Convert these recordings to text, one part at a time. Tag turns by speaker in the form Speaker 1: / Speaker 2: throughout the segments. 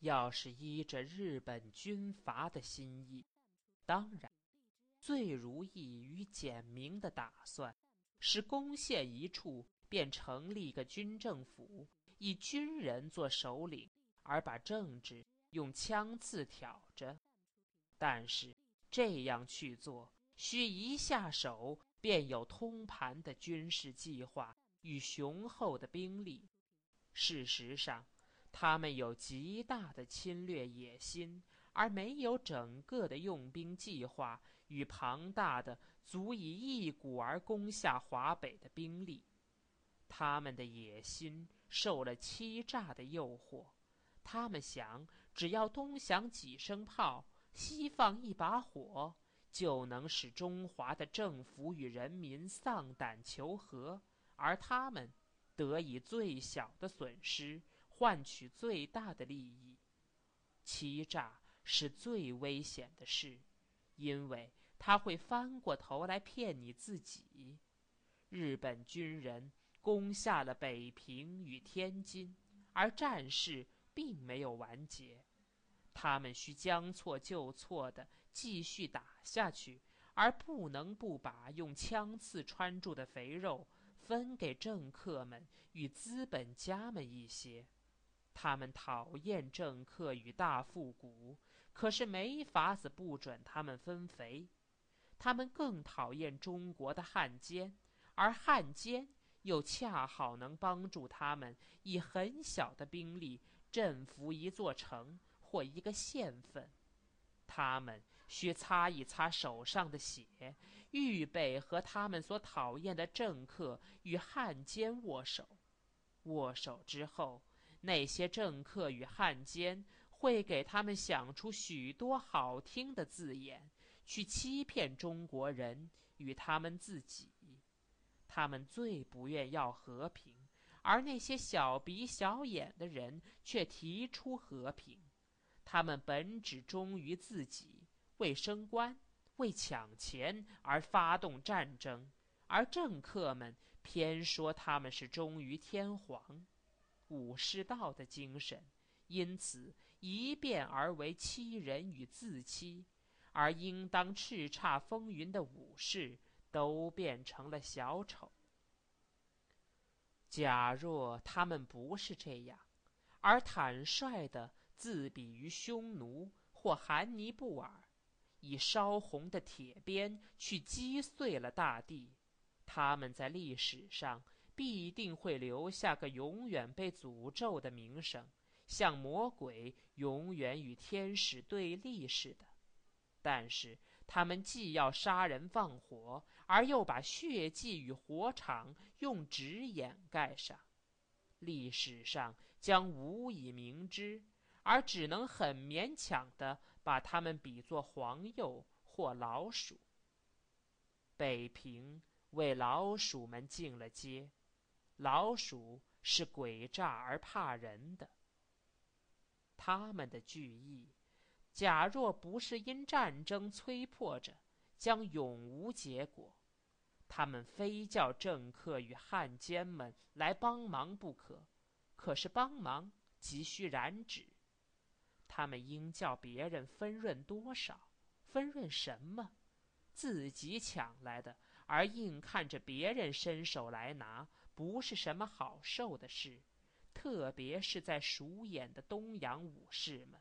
Speaker 1: 要是依着日本军阀的心意，当然，最如意与简明的打算，是攻陷一处便成立个军政府，以军人做首领，而把政治用枪刺挑着。但是这样去做，需一下手便有通盘的军事计划与雄厚的兵力。事实上。他们有极大的侵略野心，而没有整个的用兵计划与庞大的足以一鼓而攻下华北的兵力。他们的野心受了欺诈的诱惑，他们想，只要东响几声炮，西放一把火，就能使中华的政府与人民丧胆求和，而他们得以最小的损失。换取最大的利益，欺诈是最危险的事，因为他会翻过头来骗你自己。日本军人攻下了北平与天津，而战事并没有完结，他们需将错就错的继续打下去，而不能不把用枪刺穿住的肥肉分给政客们与资本家们一些。他们讨厌政客与大富贾，可是没法子不准他们分肥。他们更讨厌中国的汉奸，而汉奸又恰好能帮助他们以很小的兵力征服一座城或一个县份。他们需擦一擦手上的血，预备和他们所讨厌的政客与汉奸握手。握手之后。那些政客与汉奸会给他们想出许多好听的字眼，去欺骗中国人与他们自己。他们最不愿要和平，而那些小鼻小眼的人却提出和平。他们本只忠于自己，为升官、为抢钱而发动战争，而政客们偏说他们是忠于天皇。武士道的精神，因此一变而为欺人与自欺，而应当叱咤风云的武士，都变成了小丑。假若他们不是这样，而坦率的自比于匈奴或韩尼布尔，以烧红的铁鞭去击碎了大地，他们在历史上。必定会留下个永远被诅咒的名声，像魔鬼永远与天使对立似的。但是他们既要杀人放火，而又把血迹与火场用纸掩盖上，历史上将无以明之，而只能很勉强地把他们比作黄鼬或老鼠。北平为老鼠们进了街。老鼠是诡诈而怕人的。他们的惧意，假若不是因战争催迫着，将永无结果。他们非叫政客与汉奸们来帮忙不可，可是帮忙急需染指。他们应叫别人分润多少，分润什么？自己抢来的，而硬看着别人伸手来拿。不是什么好受的事，特别是在熟眼的东洋武士们。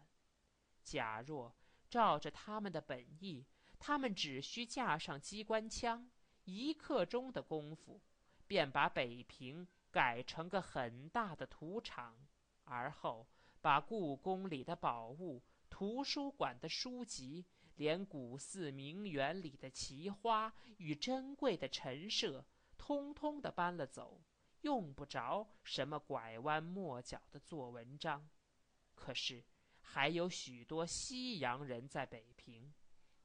Speaker 1: 假若照着他们的本意，他们只需架上机关枪，一刻钟的功夫，便把北平改成个很大的土场，而后把故宫里的宝物、图书馆的书籍，连古寺名园里的奇花与珍贵的陈设。通通的搬了走，用不着什么拐弯抹角的做文章。可是还有许多西洋人在北平，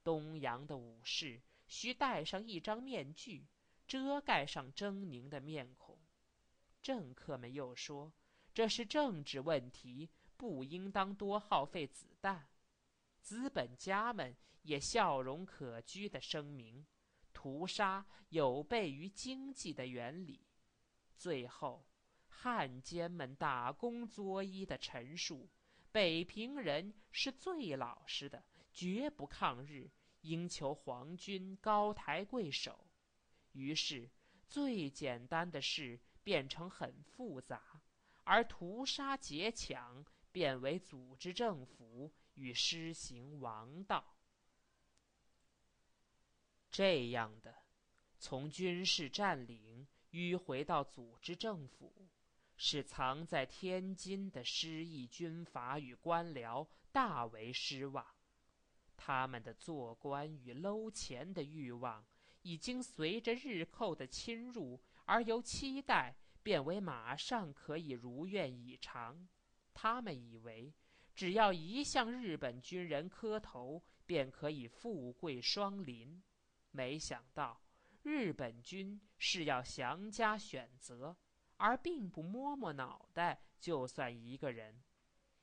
Speaker 1: 东洋的武士需戴上一张面具，遮盖上狰狞的面孔。政客们又说这是政治问题，不应当多耗费子弹。资本家们也笑容可掬的声明。屠杀有悖于经济的原理。最后，汉奸们打工作揖的陈述，北平人是最老实的，绝不抗日，应求皇军高抬贵手。于是，最简单的事变成很复杂，而屠杀劫抢变为组织政府与施行王道。这样的，从军事占领迂回到组织政府。使藏在天津的失意军阀与官僚大为失望，他们的做官与搂钱的欲望，已经随着日寇的侵入而由期待变为马上可以如愿以偿。他们以为，只要一向日本军人磕头，便可以富贵双临。没想到，日本军是要详加选择。而并不摸摸脑袋就算一个人。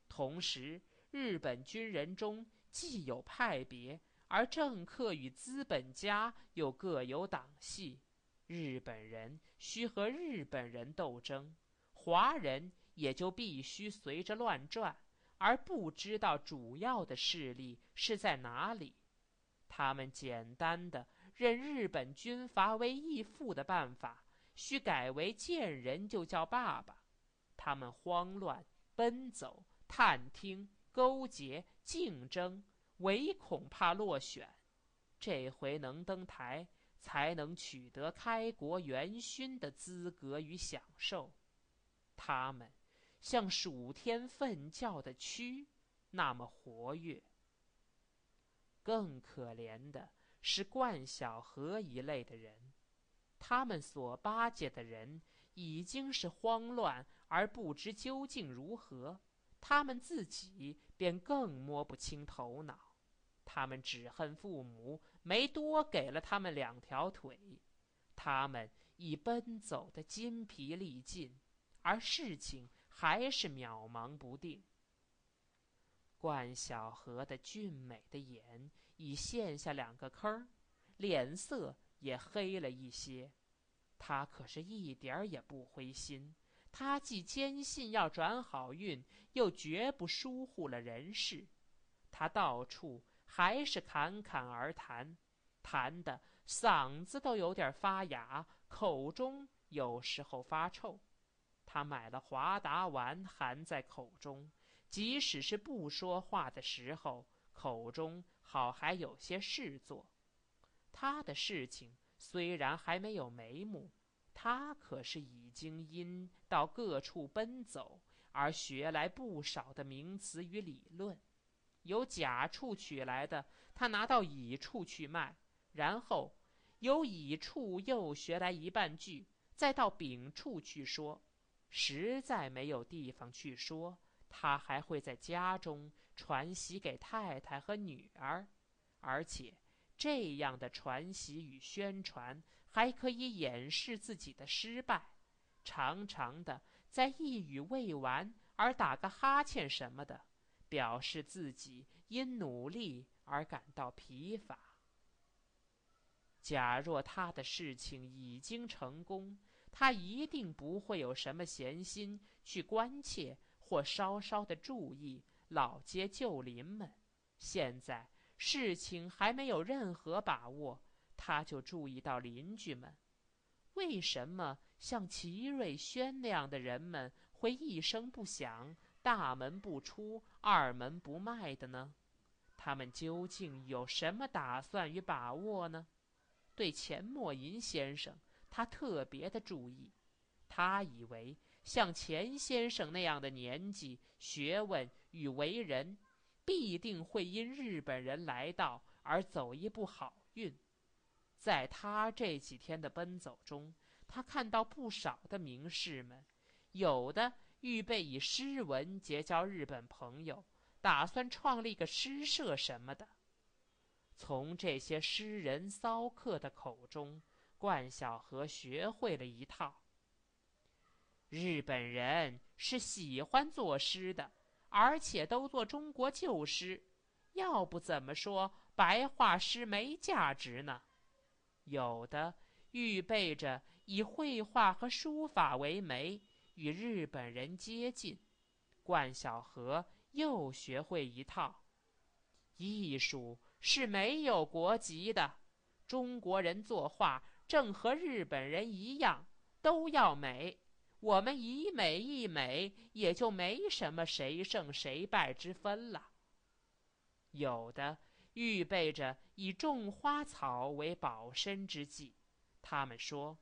Speaker 1: 同时，日本军人中既有派别，而政客与资本家又各有党系。日本人需和日本人斗争，华人也就必须随着乱转，而不知道主要的势力是在哪里。他们简单的认日本军阀为义父的办法。需改为见人就叫爸爸，他们慌乱奔走、探听、勾结、竞争，唯恐怕落选。这回能登台，才能取得开国元勋的资格与享受。他们像暑天奋叫的蛆，那么活跃。更可怜的是冠晓荷一类的人。他们所巴结的人已经是慌乱而不知究竟如何，他们自己便更摸不清头脑。他们只恨父母没多给了他们两条腿，他们已奔走的筋疲力尽，而事情还是渺茫不定。冠晓荷的俊美的眼已陷下两个坑，脸色。也黑了一些，他可是一点儿也不灰心。他既坚信要转好运，又绝不疏忽了人事。他到处还是侃侃而谈，谈的嗓子都有点发哑，口中有时候发臭。他买了华达丸含在口中，即使是不说话的时候，口中好还有些事做。他的事情虽然还没有眉目，他可是已经因到各处奔走而学来不少的名词与理论。由甲处取来的，他拿到乙处去卖，然后由乙处又学来一半句，再到丙处去说。实在没有地方去说，他还会在家中传习给太太和女儿，而且。这样的传习与宣传，还可以掩饰自己的失败，常常的在一语未完而打个哈欠什么的，表示自己因努力而感到疲乏。假若他的事情已经成功，他一定不会有什么闲心去关切或稍稍的注意老街旧邻们。现在。事情还没有任何把握，他就注意到邻居们，为什么像齐瑞轩那样的人们会一声不响、大门不出、二门不迈的呢？他们究竟有什么打算与把握呢？对钱默吟先生，他特别的注意，他以为像钱先生那样的年纪、学问与为人。必定会因日本人来到而走一步好运。在他这几天的奔走中，他看到不少的名士们，有的预备以诗文结交日本朋友，打算创立个诗社什么的。从这些诗人骚客的口中，冠晓荷学会了一套：日本人是喜欢作诗的。而且都做中国旧诗，要不怎么说白话诗没价值呢？有的预备着以绘画和书法为媒，与日本人接近。冠晓荷又学会一套：艺术是没有国籍的，中国人作画正和日本人一样，都要美。我们以美易美，也就没什么谁胜谁败之分了。有的预备着以种花草为保身之计，他们说，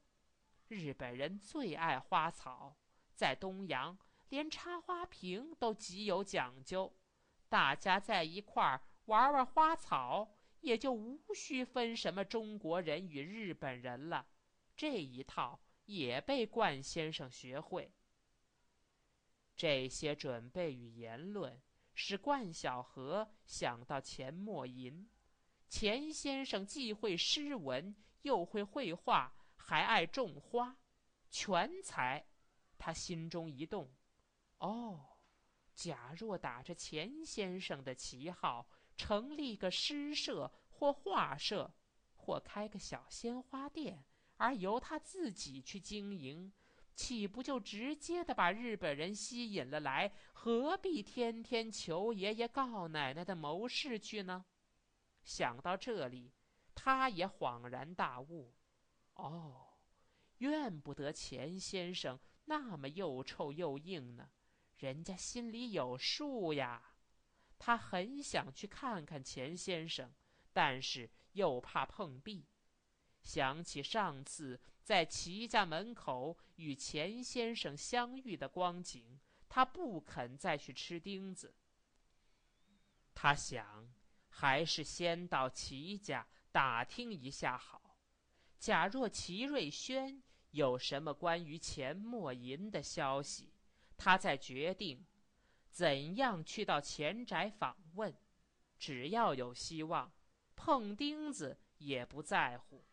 Speaker 1: 日本人最爱花草，在东洋连插花瓶都极有讲究，大家在一块儿玩玩花草，也就无需分什么中国人与日本人了。这一套。也被冠先生学会。这些准备与言论使冠晓荷想到钱默吟。钱先生既会诗文，又会绘画，还爱种花，全才。他心中一动，哦，假若打着钱先生的旗号，成立个诗社或画社，或开个小鲜花店。而由他自己去经营，岂不就直接的把日本人吸引了来？何必天天求爷爷告奶奶的谋事去呢？想到这里，他也恍然大悟：哦，怨不得钱先生那么又臭又硬呢，人家心里有数呀。他很想去看看钱先生，但是又怕碰壁。想起上次在齐家门口与钱先生相遇的光景，他不肯再去吃钉子。他想，还是先到齐家打听一下好。假若齐瑞轩有什么关于钱默吟的消息，他再决定怎样去到钱宅访问。只要有希望，碰钉子也不在乎。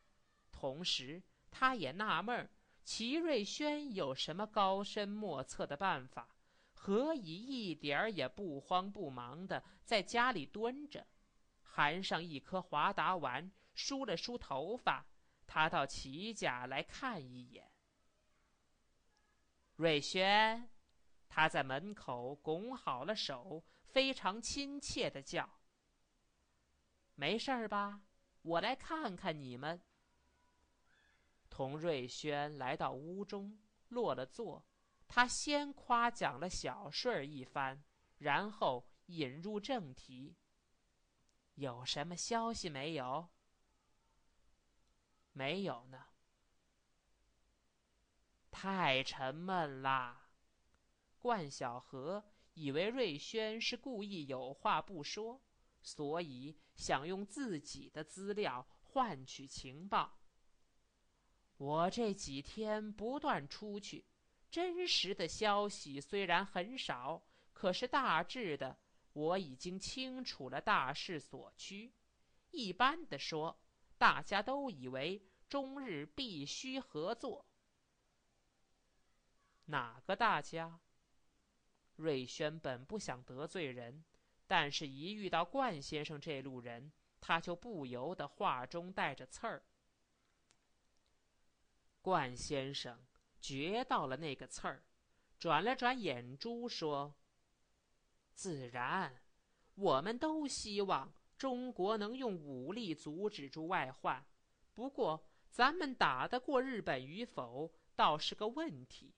Speaker 1: 同时，他也纳闷儿：齐瑞轩有什么高深莫测的办法？何以一点儿也不慌不忙的在家里蹲着，含上一颗华达丸，梳了梳头发，他到齐家来看一眼。瑞轩，他在门口拱好了手，非常亲切的叫：“没事儿吧？我来看看你们。”从瑞轩来到屋中，落了座。他先夸奖了小顺儿一番，然后引入正题：“有什么消息没有？”“没有呢。”“太沉闷啦。”冠晓荷以为瑞轩是故意有话不说，所以想用自己的资料换取情报。我这几天不断出去，真实的消息虽然很少，可是大致的我已经清楚了大势所趋。一般的说，大家都以为中日必须合作。哪个大家？瑞轩本不想得罪人，但是一遇到冠先生这路人，他就不由得话中带着刺儿。冠先生觉到了那个刺儿，转了转眼珠说：“自然，我们都希望中国能用武力阻止住外患。不过，咱们打得过日本与否，倒是个问题。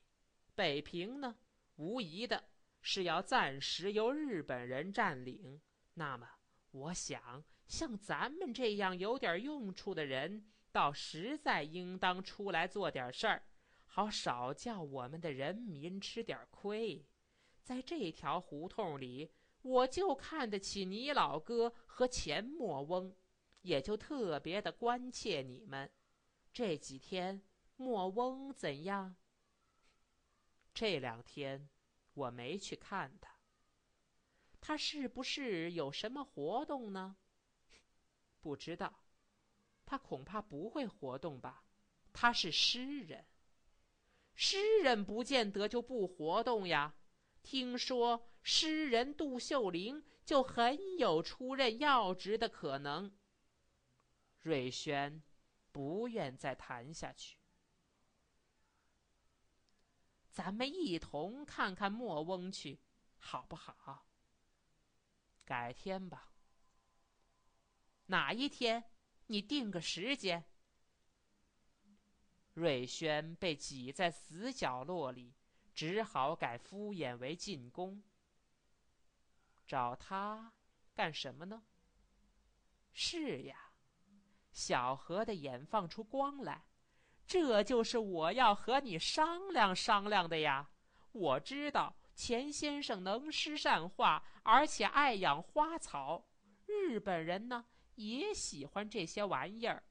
Speaker 1: 北平呢，无疑的是要暂时由日本人占领。那么，我想像咱们这样有点用处的人。”倒实在应当出来做点事儿，好少叫我们的人民吃点亏。在这条胡同里，我就看得起你老哥和钱默翁，也就特别的关切你们。这几天默翁怎样？这两天我没去看他。他是不是有什么活动呢？不知道。他恐怕不会活动吧？他是诗人，诗人不见得就不活动呀。听说诗人杜秀玲就很有出任要职的可能。瑞轩不愿再谈下去。咱们一同看看莫翁去，好不好？改天吧。哪一天？你定个时间。瑞轩被挤在死角落里，只好改敷衍为进攻。找他干什么呢？是呀，小何的眼放出光来，这就是我要和你商量商量的呀。我知道钱先生能诗善画，而且爱养花草。日本人呢？也喜欢这些玩意儿，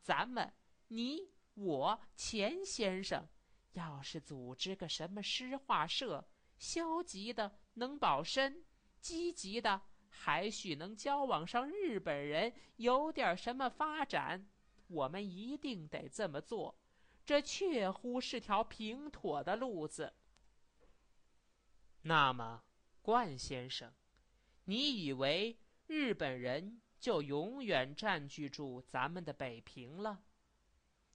Speaker 1: 咱们你我钱先生，要是组织个什么诗画社，消极的能保身，积极的还许能交往上日本人，有点什么发展，我们一定得这么做，这确乎是条平妥的路子。那么，冠先生，你以为日本人？就永远占据住咱们的北平了。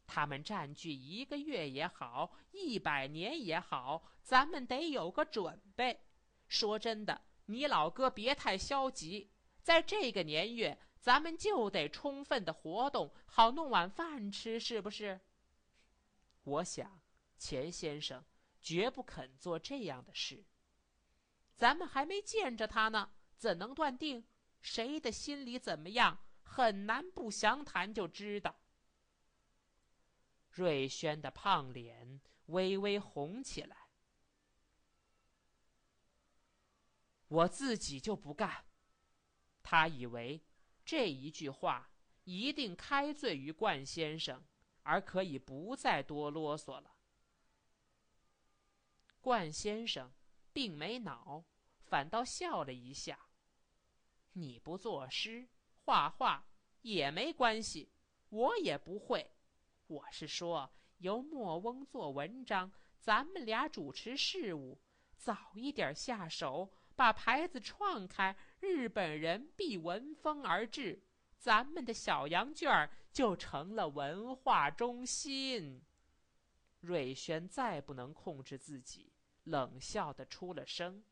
Speaker 1: 他们占据一个月也好，一百年也好，咱们得有个准备。说真的，你老哥别太消极，在这个年月，咱们就得充分的活动，好弄碗饭吃，是不是？我想，钱先生绝不肯做这样的事。咱们还没见着他呢，怎能断定？谁的心里怎么样？很难不详谈就知道。瑞轩的胖脸微微红起来。我自己就不干。他以为这一句话一定开罪于冠先生，而可以不再多啰嗦了。冠先生并没恼，反倒笑了一下。你不作诗画画也没关系，我也不会。我是说，由莫翁做文章，咱们俩主持事务，早一点下手，把牌子创开，日本人必闻风而至，咱们的小羊圈就成了文化中心。瑞轩再不能控制自己，冷笑的出了声：“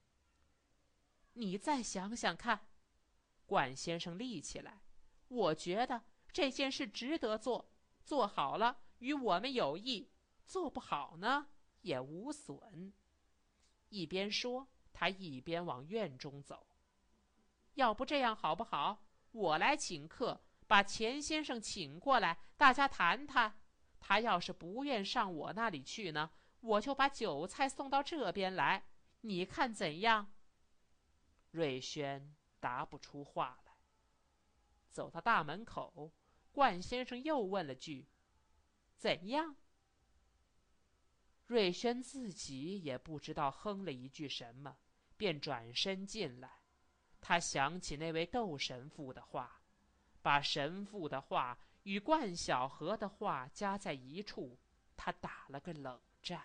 Speaker 1: 你再想想看。”冠先生立起来，我觉得这件事值得做，做好了与我们有益，做不好呢也无损。一边说，他一边往院中走。要不这样好不好？我来请客，把钱先生请过来，大家谈谈。他要是不愿上我那里去呢，我就把酒菜送到这边来，你看怎样？瑞轩。答不出话来。走到大门口，冠先生又问了句：“怎样？”瑞轩自己也不知道哼了一句什么，便转身进来。他想起那位窦神父的话，把神父的话与冠晓荷的话加在一处，他打了个冷战。